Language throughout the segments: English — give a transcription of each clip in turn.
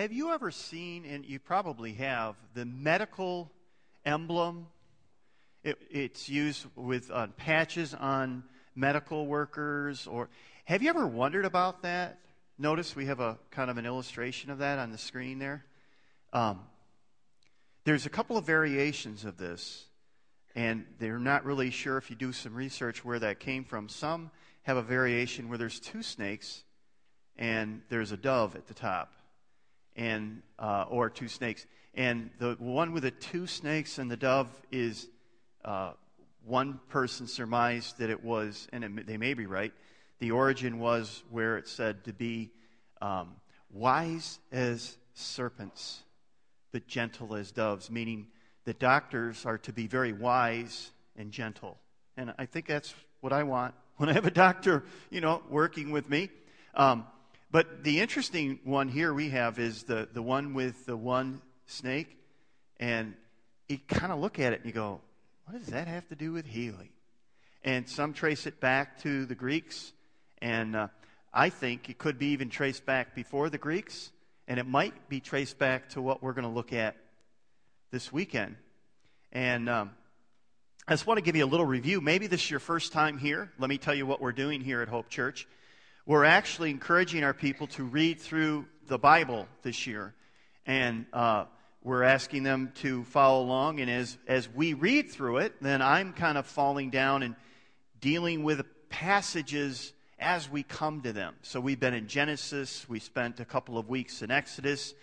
Have you ever seen, and you probably have, the medical emblem? It, it's used with uh, patches on medical workers, or have you ever wondered about that? Notice we have a kind of an illustration of that on the screen there. Um, there's a couple of variations of this, and they're not really sure if you do some research where that came from. Some have a variation where there's two snakes and there's a dove at the top, and uh, or two snakes, and the one with the two snakes and the dove is uh, one person surmised that it was, and it, they may be right. The origin was where it said to be um, wise as serpents, but gentle as doves, meaning the doctors are to be very wise and gentle. And I think that's what I want when I have a doctor, you know, working with me. Um, but the interesting one here we have is the, the one with the one snake. And you kind of look at it and you go, what does that have to do with healing? And some trace it back to the Greeks. And uh, I think it could be even traced back before the Greeks. And it might be traced back to what we're going to look at this weekend. And um, I just want to give you a little review. Maybe this is your first time here. Let me tell you what we're doing here at Hope Church. We're actually encouraging our people to read through the Bible this year. And uh, we're asking them to follow along. And as, as we read through it, then I'm kind of falling down and dealing with passages as we come to them. So we've been in Genesis, we spent a couple of weeks in Exodus.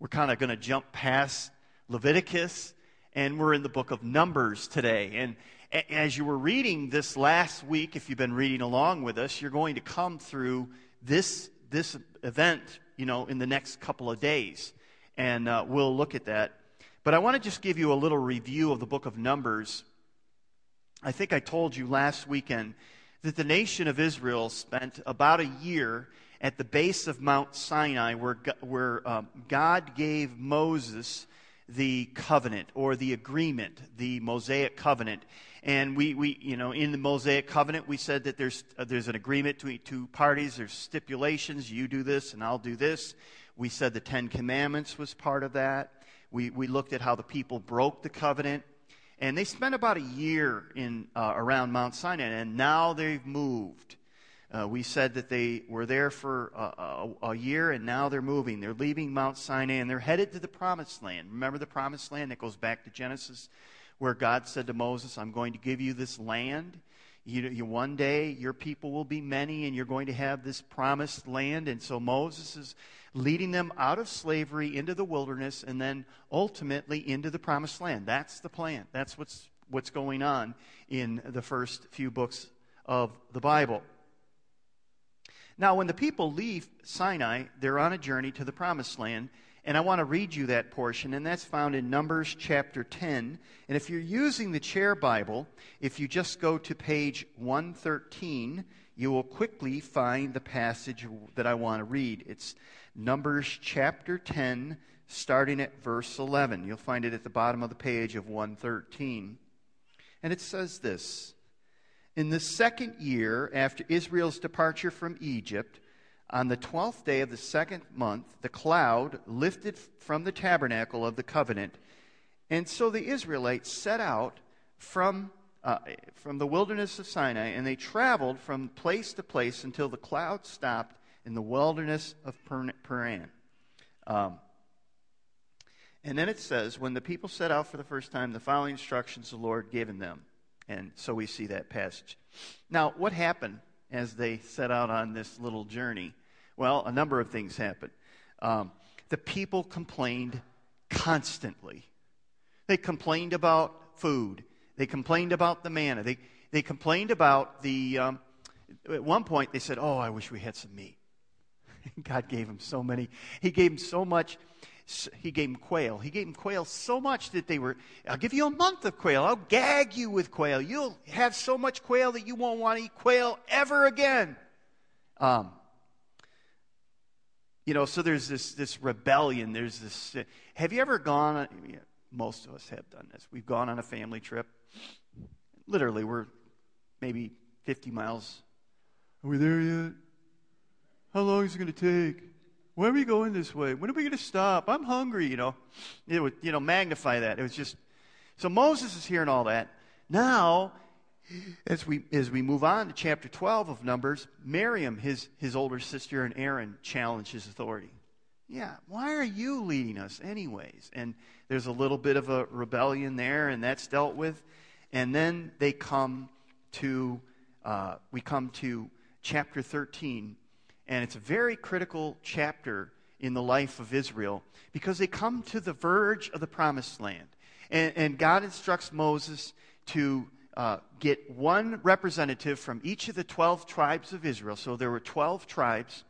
We're kind of going to jump past Leviticus, and we're in the book of Numbers today. And as you were reading this last week, if you've been reading along with us, you're going to come through this, this event, you know, in the next couple of days. And uh, we'll look at that. But I want to just give you a little review of the book of Numbers. I think I told you last weekend that the nation of Israel spent about a year at the base of Mount Sinai, where, where um, God gave Moses the covenant or the agreement, the Mosaic covenant. And we, we you know, in the Mosaic covenant, we said that there's, uh, there's an agreement between two parties, there's stipulations, you do this and I'll do this. We said the Ten Commandments was part of that. We, we looked at how the people broke the covenant. And they spent about a year in, uh, around Mount Sinai, and now they've moved. Uh, we said that they were there for a, a, a, year, and now they're moving. They're leaving Mount Sinai, and they're headed to the Promised Land. Remember the Promised Land? That goes back to Genesis, where God said to Moses, I'm going to give you this land. You, you, one day, your people will be many, and you're going to have this promised land. And so Moses is leading them out of slavery into the wilderness and then ultimately into the promised land. That's the plan. That's what's, what's going on in the first few books of the Bible. Now, when the people leave Sinai, they're on a journey to the promised land. And I want to read you that portion, and that's found in Numbers chapter 10. And if you're using the chair Bible, if you just go to page 113, you will quickly find the passage that I want to read. It's Numbers chapter 10, starting at verse 11. You'll find it at the bottom of the page of 113. And it says this In the second year after Israel's departure from Egypt, on the twelfth day of the second month, the cloud lifted from the tabernacle of the covenant. And so the Israelites set out from, uh, from the wilderness of Sinai, and they traveled from place to place until the cloud stopped in the wilderness of Paran. Um, and then it says, when the people set out for the first time, the following instructions the Lord given them. And so we see that passage. Now, what happened as they set out on this little journey? Well, a number of things happened. Um, the people complained constantly. They complained about food. They complained about the manna. They, they complained about the. Um, at one point, they said, Oh, I wish we had some meat. God gave them so many. He gave him so much. He gave him quail. He gave him quail so much that they were, I'll give you a month of quail. I'll gag you with quail. You'll have so much quail that you won't want to eat quail ever again. Um, you know, so there's this, this rebellion. There's this. Have you ever gone? Most of us have done this. We've gone on a family trip. Literally, we're maybe 50 miles. Are we there yet? How long is it going to take? Why are we going this way? When are we going to stop? I'm hungry, you know. It would, you know, magnify that. It was just, so Moses is hearing all that. Now, as we, as we move on to chapter 12 of Numbers, Miriam, his, his older sister, and Aaron challenge his authority. Yeah, why are you leading us, anyways? And there's a little bit of a rebellion there, and that's dealt with. And then they come to, uh, we come to chapter 13, and it's a very critical chapter in the life of Israel because they come to the verge of the promised land. And, and God instructs Moses to uh, get one representative from each of the 12 tribes of Israel. So there were 12 tribes,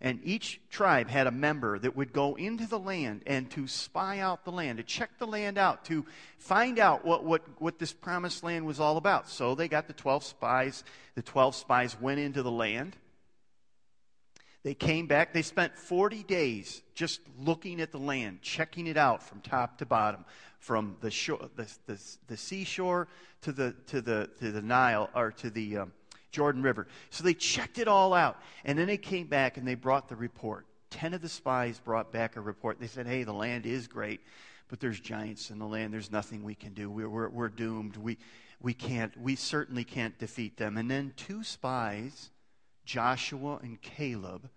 and each tribe had a member that would go into the land and to spy out the land, to check the land out, to find out what, what, what this promised land was all about. So they got the 12 spies. The 12 spies went into the land. They came back. They spent 40 days just looking at the land, checking it out from top to bottom, from the, shore, the, the, the seashore to the, to, the, to the Nile, or to the um, Jordan River. So they checked it all out. And then they came back and they brought the report. Ten of the spies brought back a report. They said, hey, the land is great, but there's giants in the land. There's nothing we can do. We're, we're, we're doomed. We, we, can't, we certainly can't defeat them. And then two spies, Joshua and Caleb,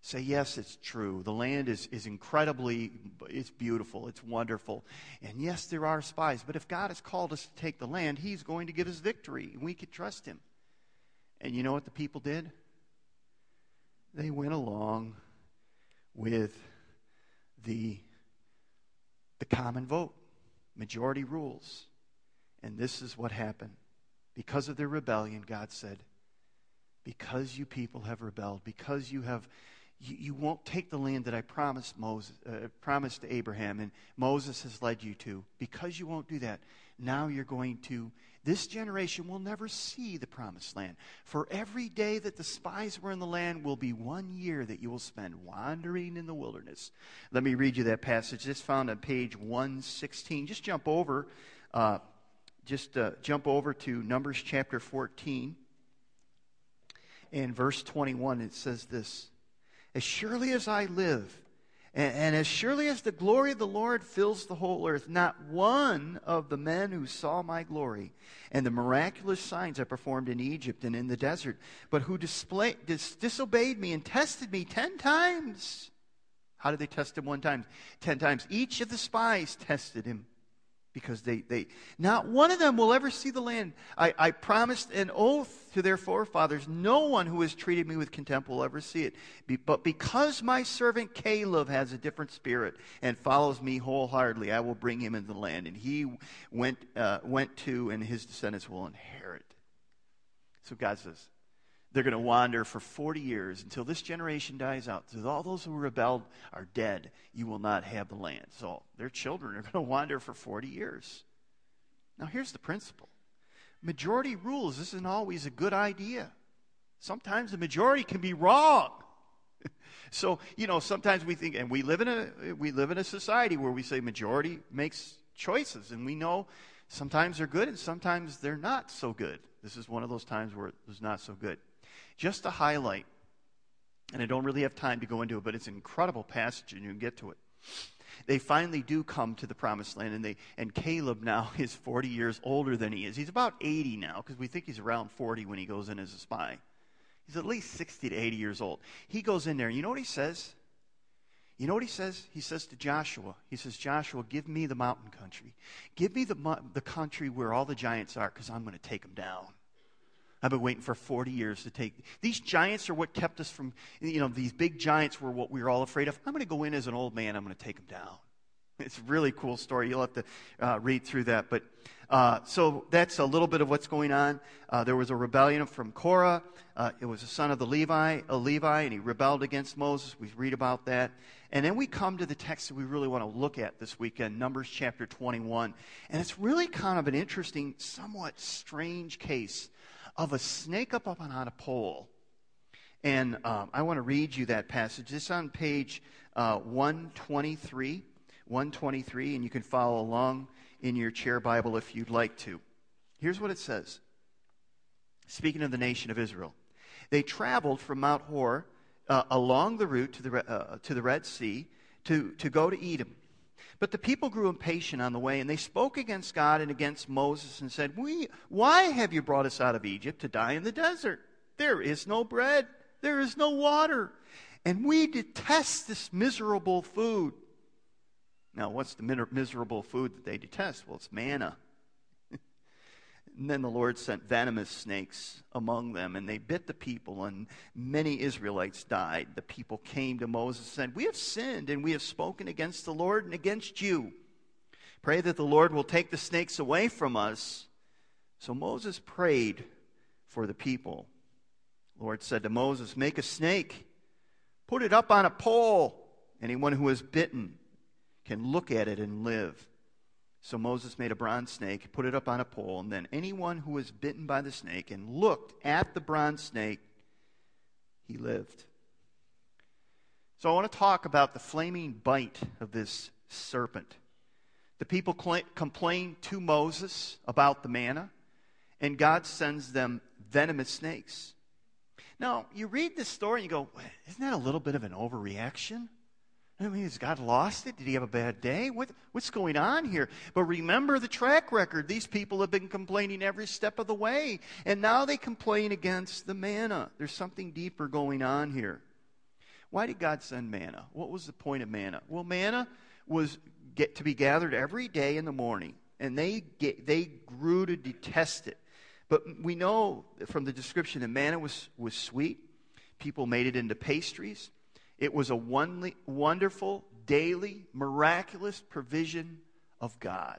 say, yes, it's true. The land is, is incredibly, it's beautiful, it's wonderful. And yes, there are spies, but if God has called us to take the land, He's going to give us victory, and we can trust Him. And you know what the people did? They went along with the, the common vote, majority rules. And this is what happened. Because of their rebellion, God said, Because you people have rebelled, because you have you, you won't take the land that I promised Moses, uh, promised to Abraham, and Moses has led you to. Because you won't do that, now you're going to. This generation will never see the promised land. For every day that the spies were in the land will be one year that you will spend wandering in the wilderness. Let me read you that passage. It's found on page 116. Just jump over. Uh, just uh, jump over to Numbers chapter 14 and verse 21. It says this. As surely as I live, and, and, as surely as the glory of the Lord fills the whole earth, not one of the men who saw my glory and the miraculous signs I performed in Egypt and in the desert, but who display, dis, disobeyed me and tested me ten times. How did they test him one time? Ten times. Each of the spies tested him because they, they not one of them will ever see the land. I, I promised an oath to their forefathers, no one who has treated me with contempt will ever see it. Be, but because my servant Caleb has a different spirit and follows me wholeheartedly, I will bring him into the land, and he went uh, went to, and his descendants will inherit. So God says, they're going to wander for 40 years until this generation dies out. So all those who rebelled are dead. You will not have the land. So their children are going to wander for 40 years. Now, here's the principle majority rules isn't always a good idea. Sometimes the majority can be wrong. so, you know, sometimes we think, and we live in a, we live in a society where we say majority makes choices, and we know sometimes they're good and sometimes they're not so good. This is one of those times where it was not so good. Just to highlight, and I don't really have time to go into it, but it's an incredible passage and you can get to it. They finally do come to the promised land, and, they, and Caleb now is 40 years older than he is. He's about 80 now, because we think he's around 40 when he goes in as a spy. He's at least 60 to 80 years old. He goes in there, and you know what he says? You know what he says? He says to Joshua, he says, Joshua, give me the mountain country. Give me the, the country where all the giants are, because I'm going to take them down. I've been waiting for 40 years to take. These giants are what kept us from, you know, these big giants were what we were all afraid of. I'm going to go in as an old man. I'm going to take them down. It's a really cool story. You'll have to uh, read through that. But uh, so that's a little bit of what's going on. Uh, there was a rebellion from Korah. Uh, it was a son of the Levi, a Levi, and he rebelled against Moses. We read about that. And then we come to the text that we really want to look at this weekend, Numbers chapter 21. And it's really kind of an interesting, somewhat strange case of a snake up, on a pole. And um, I want to read you that passage. It's on page uh, 123, 123, and you can follow along in your chair Bible if you'd like to. Here's what it says. Speaking of the nation of Israel, they traveled from Mount Hor uh, along the route to the, uh, to the Red Sea to, to go to Edom. But the people grew impatient on the way, and they spoke against God and against Moses and said, we, Why have you brought us out of Egypt to die in the desert? There is no bread, there is no water, and we detest this miserable food. Now, what's the miserable food that they detest? Well, it's manna. And then the Lord sent venomous snakes among them, and they bit the people, and many Israelites died. The people came to Moses and said, We have sinned, and we have spoken against the Lord and against you. Pray that the Lord will take the snakes away from us. So Moses prayed for the people. The Lord said to Moses, Make a snake, put it up on a pole. Anyone who is bitten can look at it and live. So Moses made a bronze snake, put it up on a pole, and then anyone who was bitten by the snake and looked at the bronze snake, he lived. So I want to talk about the flaming bite of this serpent. The people complain to Moses about the manna, and God sends them venomous snakes. Now, you read this story and you go, isn't that a little bit of an overreaction? I mean, has God lost it? Did he have a bad day? What, what's going on here? But remember the track record. These people have been complaining every step of the way. And now they complain against the manna. There's something deeper going on here. Why did God send manna? What was the point of manna? Well, manna was get to be gathered every day in the morning. And they, get, they grew to detest it. But we know from the description that manna was, was sweet. People made it into pastries. It was a wonderful, daily, miraculous provision of God.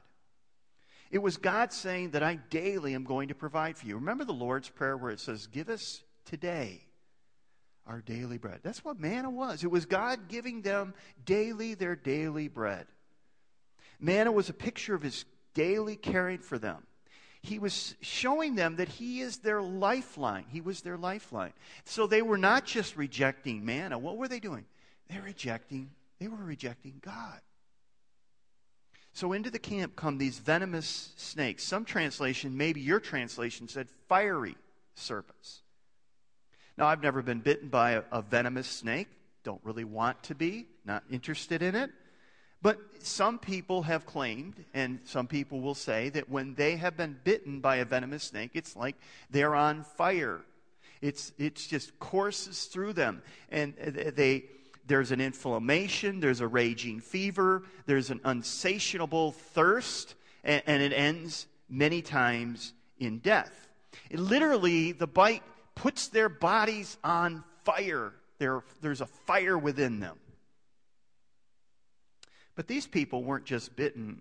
It was God saying that I daily am going to provide for you. Remember the Lord's Prayer where it says, Give us today our daily bread. That's what manna was. It was God giving them daily their daily bread. Manna was a picture of his daily caring for them he was showing them that he is their lifeline. He was their lifeline. So they were not just rejecting manna. What were they doing? They were rejecting, they were rejecting God. So into the camp come these venomous snakes. Some translation, maybe your translation said fiery serpents. Now, I've never been bitten by a, a venomous snake. Don't really want to be, not interested in it. But some people have claimed, and some people will say, that when they have been bitten by a venomous snake, it's like they're on fire. It's, it's just courses through them. And they, there's an inflammation, there's a raging fever, there's an unsatiable thirst, and, and it ends many times in death. It, literally, the bite puts their bodies on fire. There, there's a fire within them. But these people weren't just bitten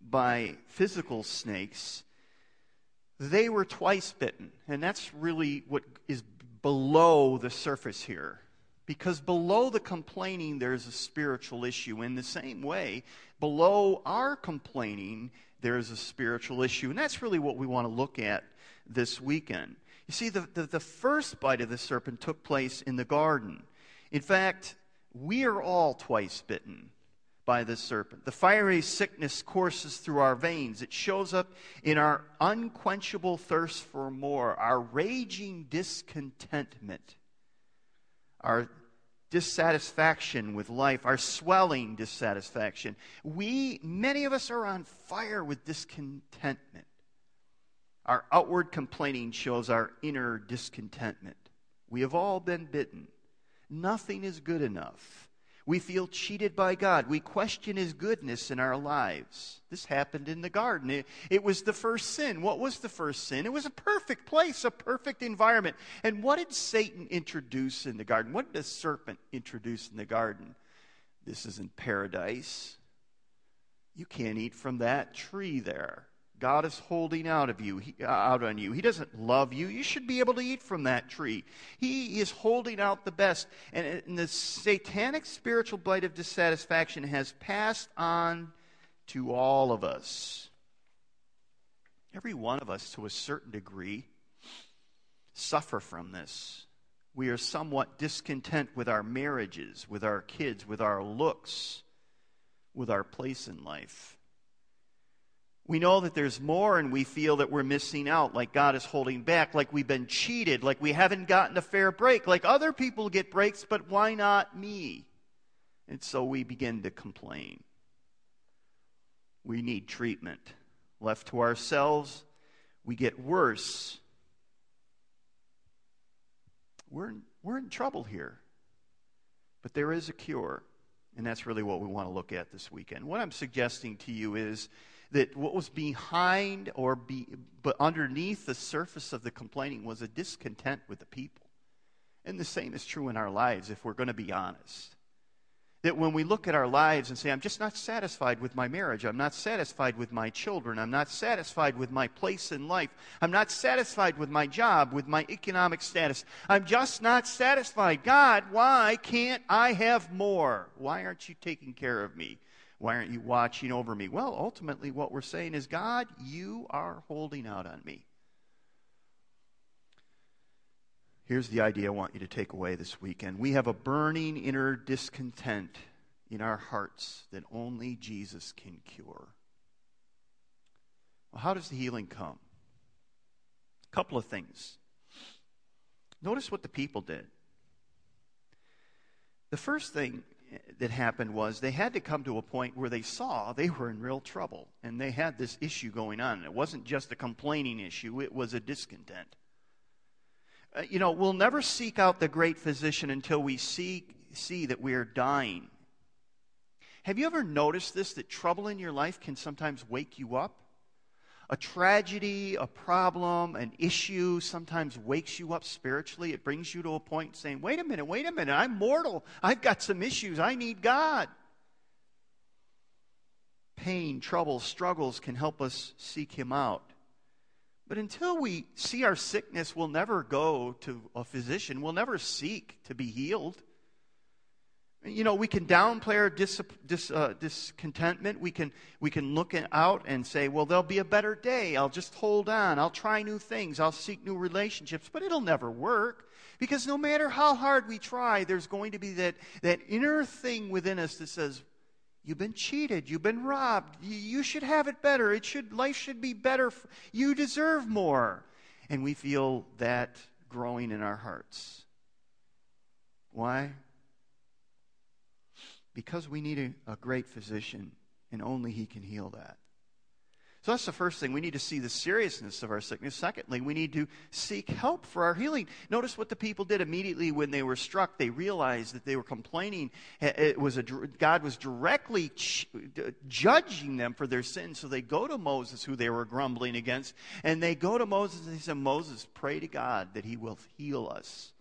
by physical snakes, they were twice bitten. And that's really what is below the surface here. Because below the complaining, there's a spiritual issue. In the same way, below our complaining, there's a spiritual issue. And that's really what we want to look at this weekend. You see, the, the, the, first bite of the serpent took place in the garden. In fact, we are all twice bitten by the serpent. The fiery sickness courses through our veins. It shows up in our unquenchable thirst for more, our raging discontentment, our dissatisfaction with life, our swelling dissatisfaction. We, many of us, are on fire with discontentment. Our outward complaining shows our inner discontentment. We have all been bitten. Nothing is good enough. We feel cheated by God. We question His goodness in our lives. This happened in the garden. It, it, was the first sin. What was the first sin? It was a perfect place, a perfect environment. And what did Satan introduce in the garden? What did the serpent introduce in the garden? This isn't paradise. You can't eat from that tree there. God is holding out of you, he, uh, out on you. He doesn't love you. You should be able to eat from that tree. He is holding out the best. And, and the satanic spiritual blight of dissatisfaction has passed on to all of us. Every one of us, to a certain degree, suffer from this. We are somewhat discontent with our marriages, with our kids, with our looks, with our place in life We know that there's more and we feel that we're missing out, like God is holding back, like we've been cheated, like we haven't gotten a fair break, like other people get breaks, but why not me? And so we begin to complain. We need treatment. Left to ourselves, we get worse. We're in, we're in trouble here. But there is a cure. And that's really what we want to look at this weekend. What I'm suggesting to you is that what was behind or be, but underneath the surface of the complaining was a discontent with the people. And the same is true in our lives if we're going to be honest. That when we look at our lives and say, I'm just not satisfied with my marriage, I'm not satisfied with my children, I'm not satisfied with my place in life, I'm not satisfied with my job, with my economic status, I'm just not satisfied. God, why can't I have more? Why aren't you taking care of me? Why aren't you watching over me? Well, ultimately, what we're saying is, God, you are holding out on me. Here's the idea I want you to take away this weekend. We have a burning inner discontent in our hearts that only Jesus can cure. Well, how does the healing come? A couple of things. Notice what the people did. The first thing that happened was they had to come to a point where they saw they were in real trouble and they had this issue going on. It wasn't just a complaining issue, it was a discontent. Uh, you know, we'll never seek out the great physician until we see, see that we are dying. Have you ever noticed this that trouble in your life can sometimes wake you up? A tragedy, a problem, an issue sometimes wakes you up spiritually. It brings you to a point saying, wait a minute, wait a minute, I'm mortal. I've got some issues. I need God. Pain, trouble, struggles can help us seek Him out. But until we see our sickness, we'll never go to a physician. We'll never seek to be healed. You know, we can downplay our dis, dis, uh, discontentment. We can, we can look out and say, well, there'll be a better day. I'll just hold on. I'll try new things. I'll seek new relationships. But it'll never work because no matter how hard we try, there's going to be that, that inner thing within us that says, You've been cheated. You've been robbed. You should have it better. It should, life should be better. You deserve more. And we feel that growing in our hearts. Why? Because we need a, a great physician, and only He can heal that. So that's the first thing. We need to see the seriousness of our sickness. Secondly, we need to seek help for our healing. Notice what the people did immediately when they were struck. They realized that they were complaining. It was a, God was directly judging them for their sins. So they go to Moses, who they were grumbling against, and they go to Moses and they say, Moses, pray to God that he will heal us.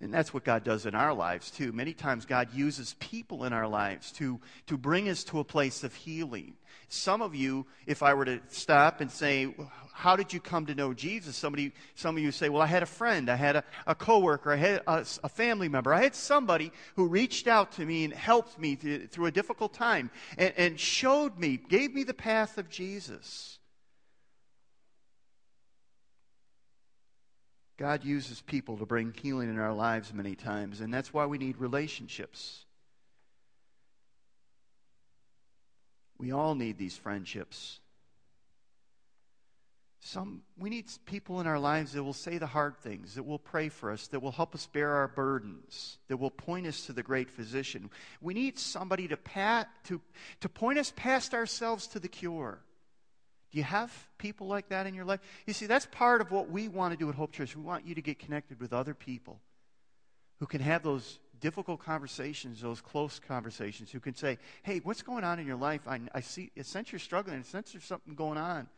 And that's what God does in our lives, too. Many times, God uses people in our lives to, to bring us to a place of healing. Some of you, if I were to stop and say, How did you come to know Jesus? Somebody, some of you say, Well, I had a friend, I had a, a coworker, I had a, a family member, I had somebody who reached out to me and helped me through, through a difficult time and, and showed me, gave me the path of Jesus. God uses people to bring healing in our lives many times, and that's why we need relationships. We all need these friendships. Some, we need people in our lives that will say the hard things, that will pray for us, that will help us bear our burdens, that will point us to the great physician. We need somebody to, pat, to, to point us past ourselves to the cure. Do you have people like that in your life? You see, that's part of what we want to do at Hope Church. We want you to get connected with other people who can have those difficult conversations, those close conversations, who can say, hey, what's going on in your life? I, I see, I sense you're struggling. I sense there's something going on.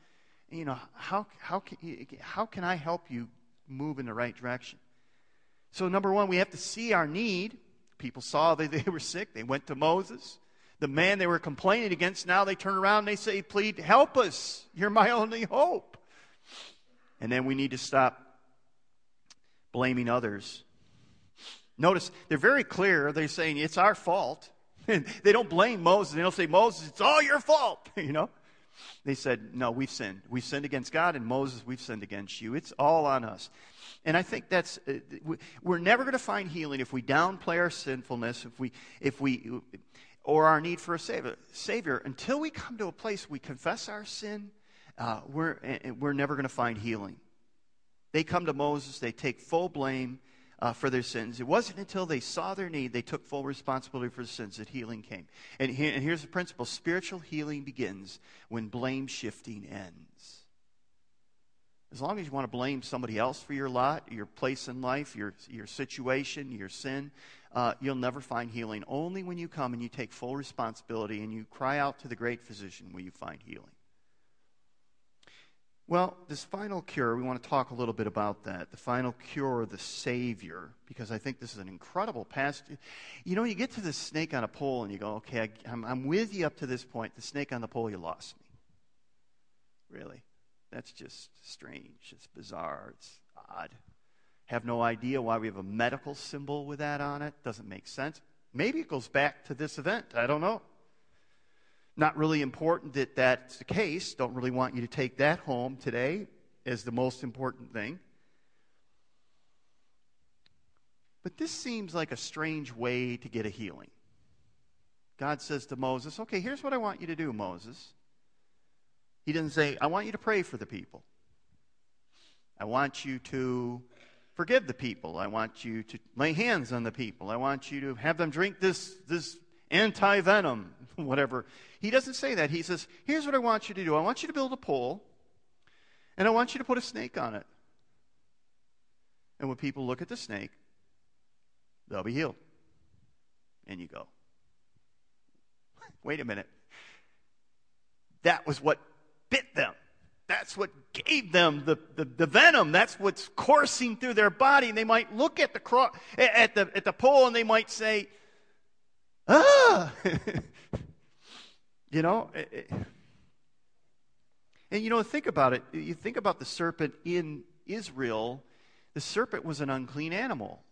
You know, how, how, can, how can I help you move in the right direction? So, number one, we have to see our need. People saw that they were sick. They went to Moses the man they were complaining against, now they turn around and they say, Plead, help us. You're my only hope. And then we need to stop blaming others. Notice they're very clear. They're saying it's our fault. they don't blame Moses. They don't say, Moses, it's all your fault. you know? They said, No, we've sinned. We've sinned against God, and Moses, we've sinned against you. It's all on us. And I think that's, uh, we're never going to find healing if we downplay our sinfulness, if we, if we, or our need for a savior. savior. Until we come to a place we confess our sin, uh, we're, we're never going to find healing. They come to Moses, they take full blame uh, for their sins. It wasn't until they saw their need, they took full responsibility for the sins that healing came. And, he, and here's the principle spiritual healing begins when blame shifting ends. As long as you want to blame somebody else for your lot, your place in life, your, your situation, your sin, uh, you'll never find healing. Only when you come and you take full responsibility and you cry out to the great physician will you find healing. Well, this final cure, we want to talk a little bit about that. The final cure, the Savior, because I think this is an incredible passage. You know, you get to the snake on a pole and you go, okay, I, I'm, I'm with you up to this point. The snake on the pole, you lost me. Really? That's just strange. It's bizarre. It's odd. Have no idea why we have a medical symbol with that on it. Doesn't make sense. Maybe it goes back to this event. I don't know. Not really important that that's the case. Don't really want you to take that home today as the most important thing. But this seems like a strange way to get a healing. God says to Moses, Okay, here's what I want you to do, Moses. He doesn't say, I want you to pray for the people. I want you to forgive the people. I want you to lay hands on the people. I want you to have them drink this, this anti venom, whatever. He doesn't say that. He says, Here's what I want you to do I want you to build a pole, and I want you to put a snake on it. And when people look at the snake, they'll be healed. And you go, Wait a minute. That was what bit them. That's what gave them the, the, the, venom. That's what's coursing through their body. And they might look at the, cro- at the, at the pole and they might say, ah! you know? And you know, think about it. You think about the serpent in Israel, the serpent was an unclean animal.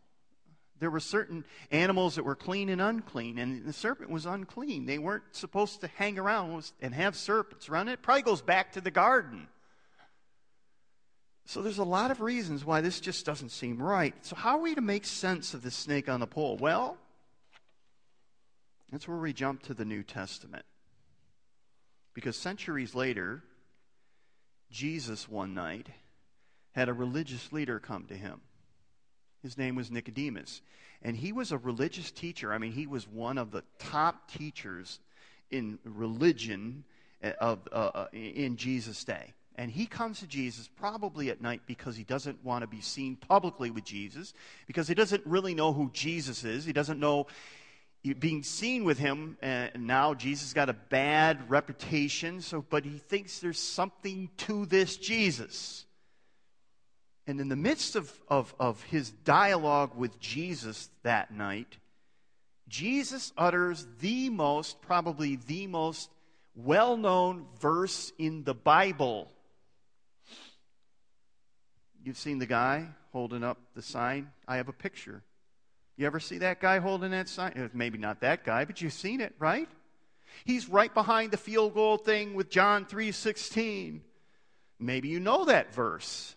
There were certain animals that were clean and unclean, and the serpent was unclean. They weren't supposed to hang around and have serpents around. It probably goes back to the garden. So there's a lot of reasons why this just doesn't seem right. So, how are we to make sense of the snake on the pole? Well, that's where we jump to the New Testament. Because centuries later, Jesus one night had a religious leader come to him. His name was Nicodemus. And he was a religious teacher. I mean, he was one of the top teachers in religion uh, of, uh, uh in Jesus' day. And he comes to Jesus probably at night because he doesn't want to be seen publicly with Jesus, because he doesn't really know who Jesus is. He doesn't know being seen with him, and now Jesus got a bad reputation, so, but he thinks there's something to this Jesus. And in the midst of, of, of his dialogue with Jesus that night, Jesus utters the most, probably the most well known verse in the Bible. You've seen the guy holding up the sign. I have a picture. You ever see that guy holding that sign? Uh, maybe not that guy, but you've seen it, right? He's right behind the field goal thing with John 3:16. Maybe you know that verse.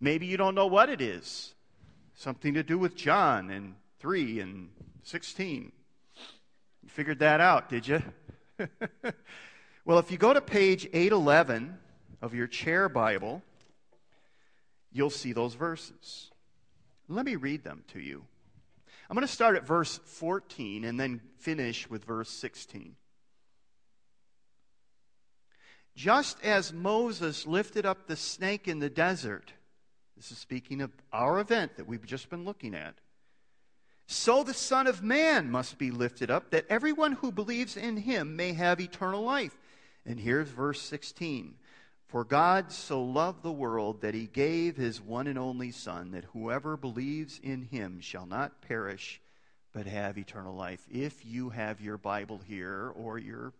Maybe you don't know what it is. Something to do with John and 3 and 16. You figured that out, did you? well, if you go to page 811 of your chair Bible, you'll see those verses. Let me read them to you. I'm going to start at verse 14 and then finish with verse 16. Just as Moses lifted up the snake in the desert, this is speaking of our event that we've just been looking at. So the Son of Man must be lifted up, that everyone who believes in him may have eternal life. And here's verse 16 for God so loved the world that he gave his one and only Son, that whoever believes in him shall not perish, but have eternal life. If you have your Bible here, or your,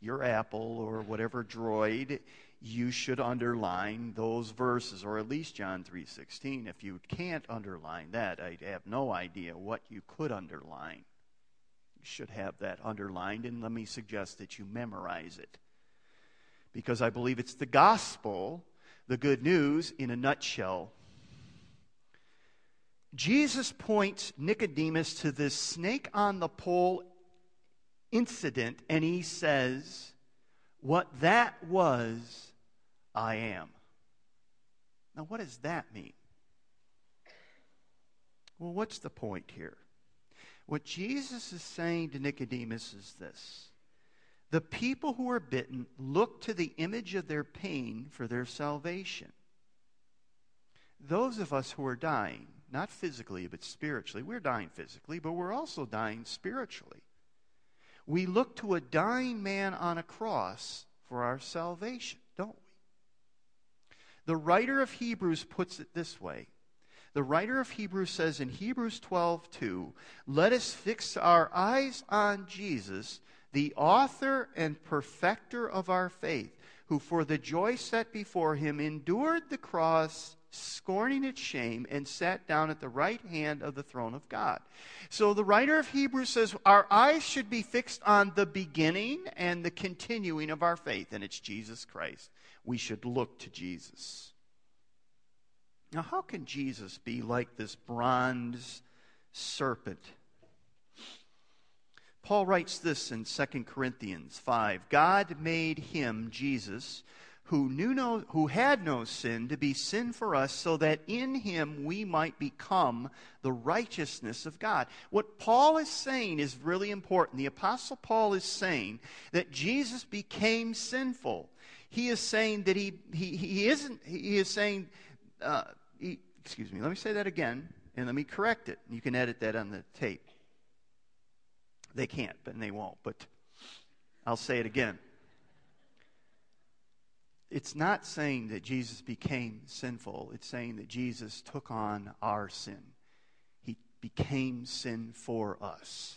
your Apple, or whatever droid, you should underline those verses, or at least John 3.16. If you can't underline that, I have no idea what you could underline. You should have that underlined, and let me suggest that you memorize it because I believe it's the gospel, the good news, in a nutshell. Jesus points Nicodemus to this snake on the pole incident and he says, What that was, I am. Now, what does that mean? Well, what's the point here? What Jesus is saying to Nicodemus is this The people who are bitten look to the image of their pain for their salvation. Those of us who are dying, not physically, but spiritually, we're dying physically, but we're also dying spiritually. We look to a dying man on a cross for our salvation, don't we? The writer of Hebrews puts it this way. The writer of Hebrews says in Hebrews 12, 2, let us fix our eyes on Jesus, the author and perfecter of our faith, who for the joy set before him endured the cross, scorning its shame, and sat down at the right hand of the throne of God. So the writer of Hebrews says our eyes should be fixed on the beginning and the continuing of our faith, and it's Jesus Christ. We should look to Jesus. Now, how can Jesus be like this bronze serpent? Paul writes this in 2 Corinthians 5 God made him, Jesus, who knew no who had no sin to be sin for us so that in him we might become the righteousness of God. What Paul is saying is really important. The apostle Paul is saying that Jesus became sinful. He is saying that he he, he isn't he is saying uh, he, excuse me, let me say that again and let me correct it. You can edit that on the tape. They can't, but they won't, but I'll say it again it's not saying that Jesus became sinful. It's saying that Jesus took on our sin. He became sin for us.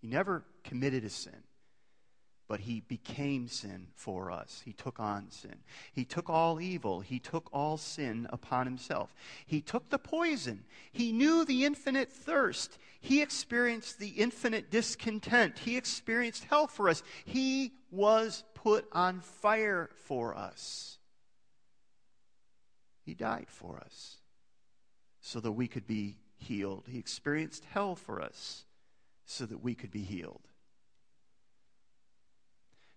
He never committed a sin, but he became sin for us. He took on sin. He took all evil. He took all sin upon himself. He took the poison. He knew the infinite thirst. He experienced the infinite discontent. He experienced hell for us. He was put on fire for us. He died for us so that we could be healed. He experienced hell for us so that we could be healed.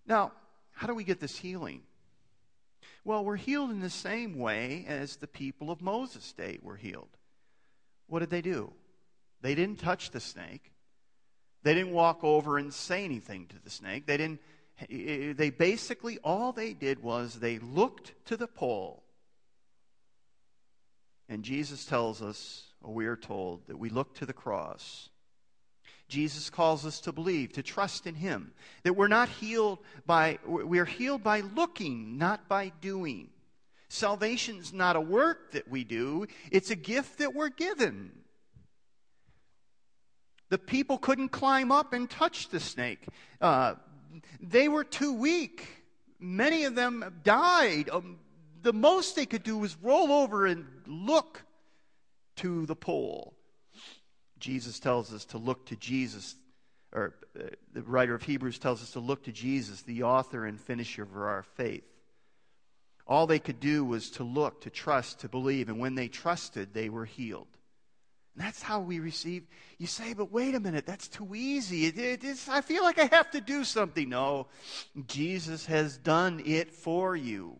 Now, how do we get this healing? Well, we're healed in the same way as the people of Moses' day were healed. What did they do? They didn't touch the snake. They didn't walk over and say anything to the snake. They didn't they basically all they did was they looked to the pole. And Jesus tells us, or we are told, that we look to the cross. Jesus calls us to believe, to trust in Him, that we're not healed by, we're healed by looking, not by doing. Salvation's not a work that we do, it's a gift that we're given. The people couldn't climb up and touch the snake. Uh, they were too weak. Many of them died. Um, the most they could do was roll over and look to the pole. Jesus tells us to look to Jesus, or uh, the writer of Hebrews tells us to look to Jesus, the author and finisher of our faith. All they could do was to look, to trust, to believe, and when they trusted, they were healed. And that's how we receive. You say, but wait a minute, that's too easy. It, it, I feel like I have to do something. No, Jesus has done it for you.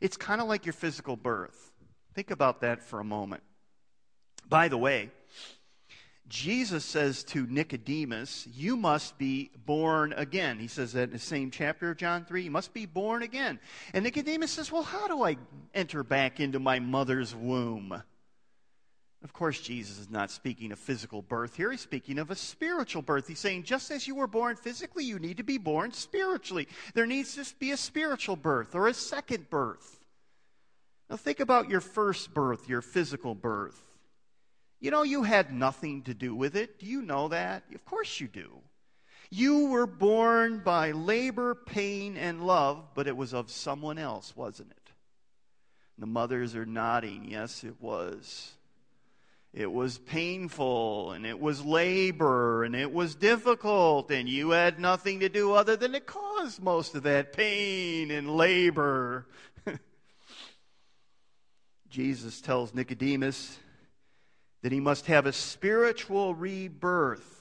It's kind of like your physical birth. Think about that for a moment. By the way, Jesus says to Nicodemus, You must be born again. He says that in the same chapter of John 3. You must be born again. And Nicodemus says, Well, how do I enter back into my mother's womb? Of course, Jesus is not speaking of physical birth here. He's speaking of a spiritual birth. He's saying, just as you were born physically, you need to be born spiritually. There needs to be a spiritual birth or a second birth. Now, think about your first birth, your physical birth. You know, you had nothing to do with it. Do you know that? Of course you do. You were born by labor, pain, and love, but it was of someone else, wasn't it? The mothers are nodding. Yes, it was. It was painful and it was labor and it was difficult, and you had nothing to do other than to cause most of that pain and labor. Jesus tells Nicodemus that he must have a spiritual rebirth.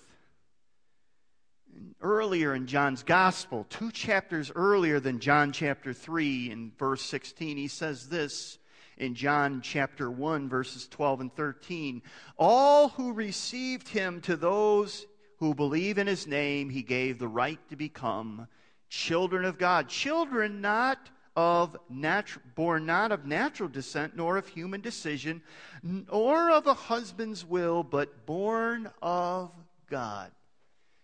earlier in John's gospel, two chapters earlier than John chapter 3 in verse 16. He says this in John chapter 1, verses 12 and 13 All who received him, to those who believe in his name, he gave the right to become children of God. Children not of natural, born not of natural descent, nor of human decision, nor of a husband's will, but born of God.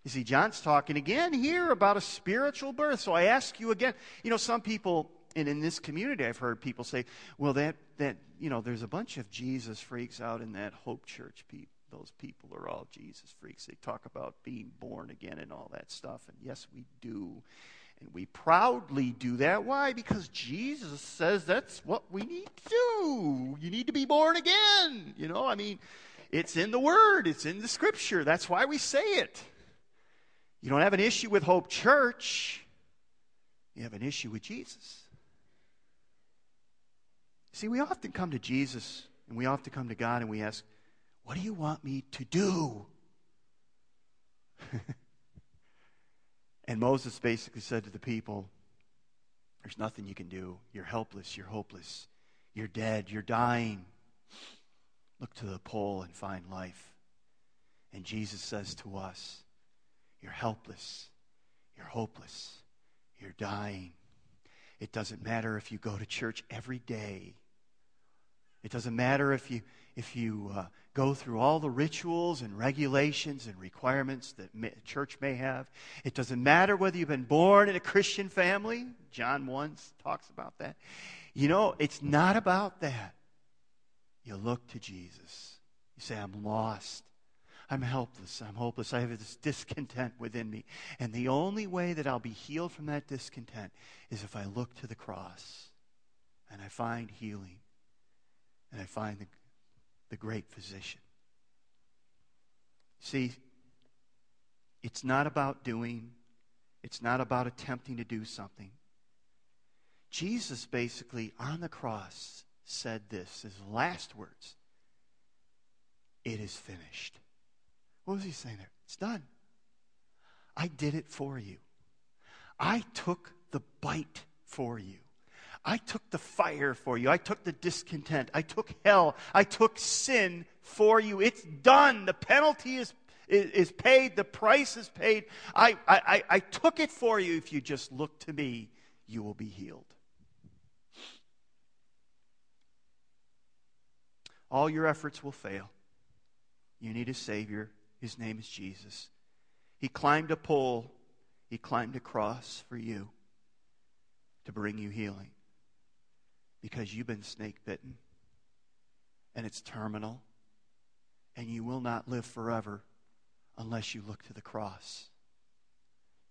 You see, John's talking again here about a spiritual birth. So I ask you again, you know, some people, and in this community, I've heard people say, well, that, that you know, there's a bunch of Jesus freaks out in that Hope Church. Those people are all Jesus freaks. They talk about being born again and all that stuff. And yes, we do. And we proudly do that. Why? Because Jesus says that's what we need to do. You need to be born again. You know, I mean, it's in the Word, it's in the Scripture. That's why we say it. You don't have an issue with Hope Church, you have an issue with Jesus. See, we often come to Jesus and we often come to God and we ask, What do you want me to do? and Moses basically said to the people, There's nothing you can do. You're helpless. You're hopeless. You're dead. You're dying. Look to the pole and find life. And Jesus says to us, You're helpless. You're hopeless. You're dying. It doesn't matter if you go to church every day it doesn't matter if you, if you uh, go through all the rituals and regulations and requirements that may, church may have. It doesn't matter whether you've been born in a Christian family. John 1 talks about that. You know, it's not about that. You look to Jesus. You say, I'm lost. I'm helpless. I'm hopeless. I have this discontent within me. And the only way that I'll be healed from that discontent is if I look to the cross and I find healing and I find the, the great physician. See, it's not about doing, it's not about attempting to do something. Jesus basically on the cross said this, his last words It is finished. What was he saying there? It's done. I did it for you. I took the bite for you. I took the fire for you. I took the discontent. I took hell. I took sin for you. It's done. The penalty is, is, is paid. The price is paid. I, I, I took it for you. If you just look to me, you will be healed. All your efforts will fail. You need a Savior. His name is Jesus. He climbed a pole, He climbed a cross for you to bring you healing because you've been snake bitten and it's terminal and you will not live forever unless you look to the cross.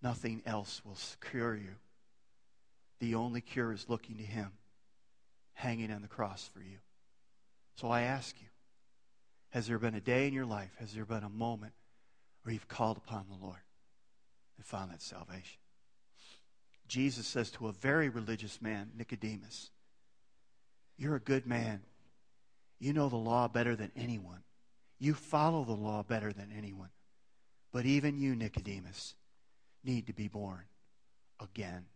Nothing else will cure you. The only cure is looking to Him hanging on the cross for you. So I ask you, has there been a day in your life, has there been a moment where you've called upon the Lord and found that salvation? Jesus says to a very religious man, Nicodemus, you're a good man. You know the law better than anyone. You follow the law better than anyone. But even you, Nicodemus, need to be born again.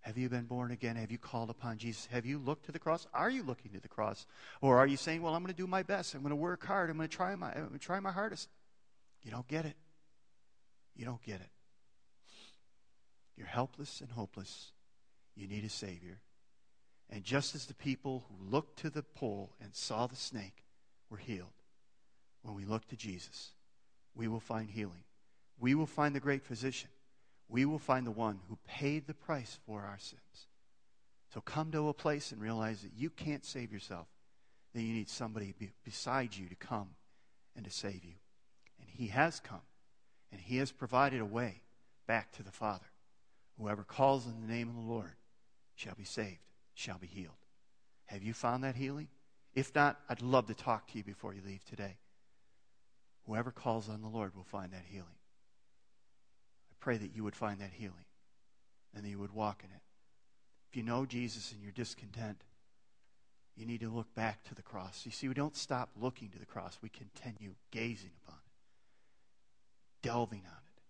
Have you been born again? Have you called upon Jesus? Have you looked to the cross? Are you looking to the cross? Or are you saying, well, I'm going to do my best. I'm going to work hard. I'm going to try my, I'm going to try my hardest. You don't get it. You don't get it. You're helpless and hopeless. You need a Savior. And just as the people who looked to the pole and saw the snake were healed, when we look to Jesus, we will find healing. We will find the great physician. We will find the one who paid the price for our sins. So come to a place and realize that you can't save yourself, that you need somebody beside you to come and to save you. And He has come, and He has provided a way back to the Father. Whoever calls on the name of the Lord shall be saved shall be healed. Have you found that healing? If not, I'd love to talk to you before you leave today. Whoever calls on the Lord will find that healing. I pray that you would find that healing and that you would walk in it. If you know Jesus and you're discontent, you need to look back to the cross. You see, we don't stop looking to the cross, we continue gazing upon it, delving on it,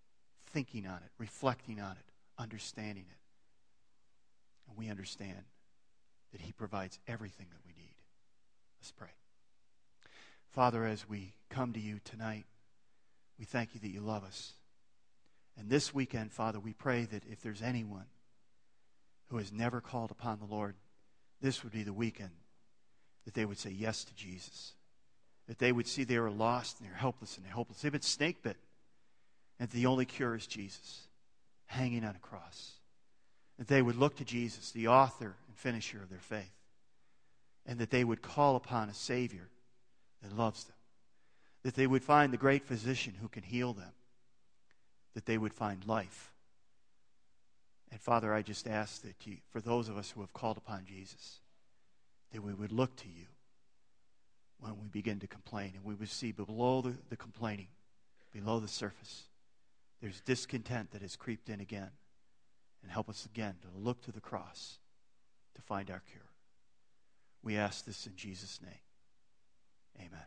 thinking on it, reflecting on it, understanding it. And we understand that He provides everything that we need. Let's pray. Father, as we come to you tonight, we thank you that you love us. And this weekend, Father, we pray that if there's anyone who has never called upon the Lord, this would be the weekend that they would say yes to Jesus. That they would see they are lost and they're helpless and they're hopeless. They've been snake bit. And the only cure is Jesus hanging on a cross. That they would look to Jesus, the author finisher of their faith. And that they would call upon a Savior that loves them. That they would find the great physician who can heal them. That they would find life. And Father, I just ask that you, for those of us who have called upon Jesus, that we would look to you when we begin to complain and we would see below the, the complaining, below the surface, there's discontent that has creeped in again. And help us again to look to the cross to find our cure. We ask this in Jesus' name. Amen.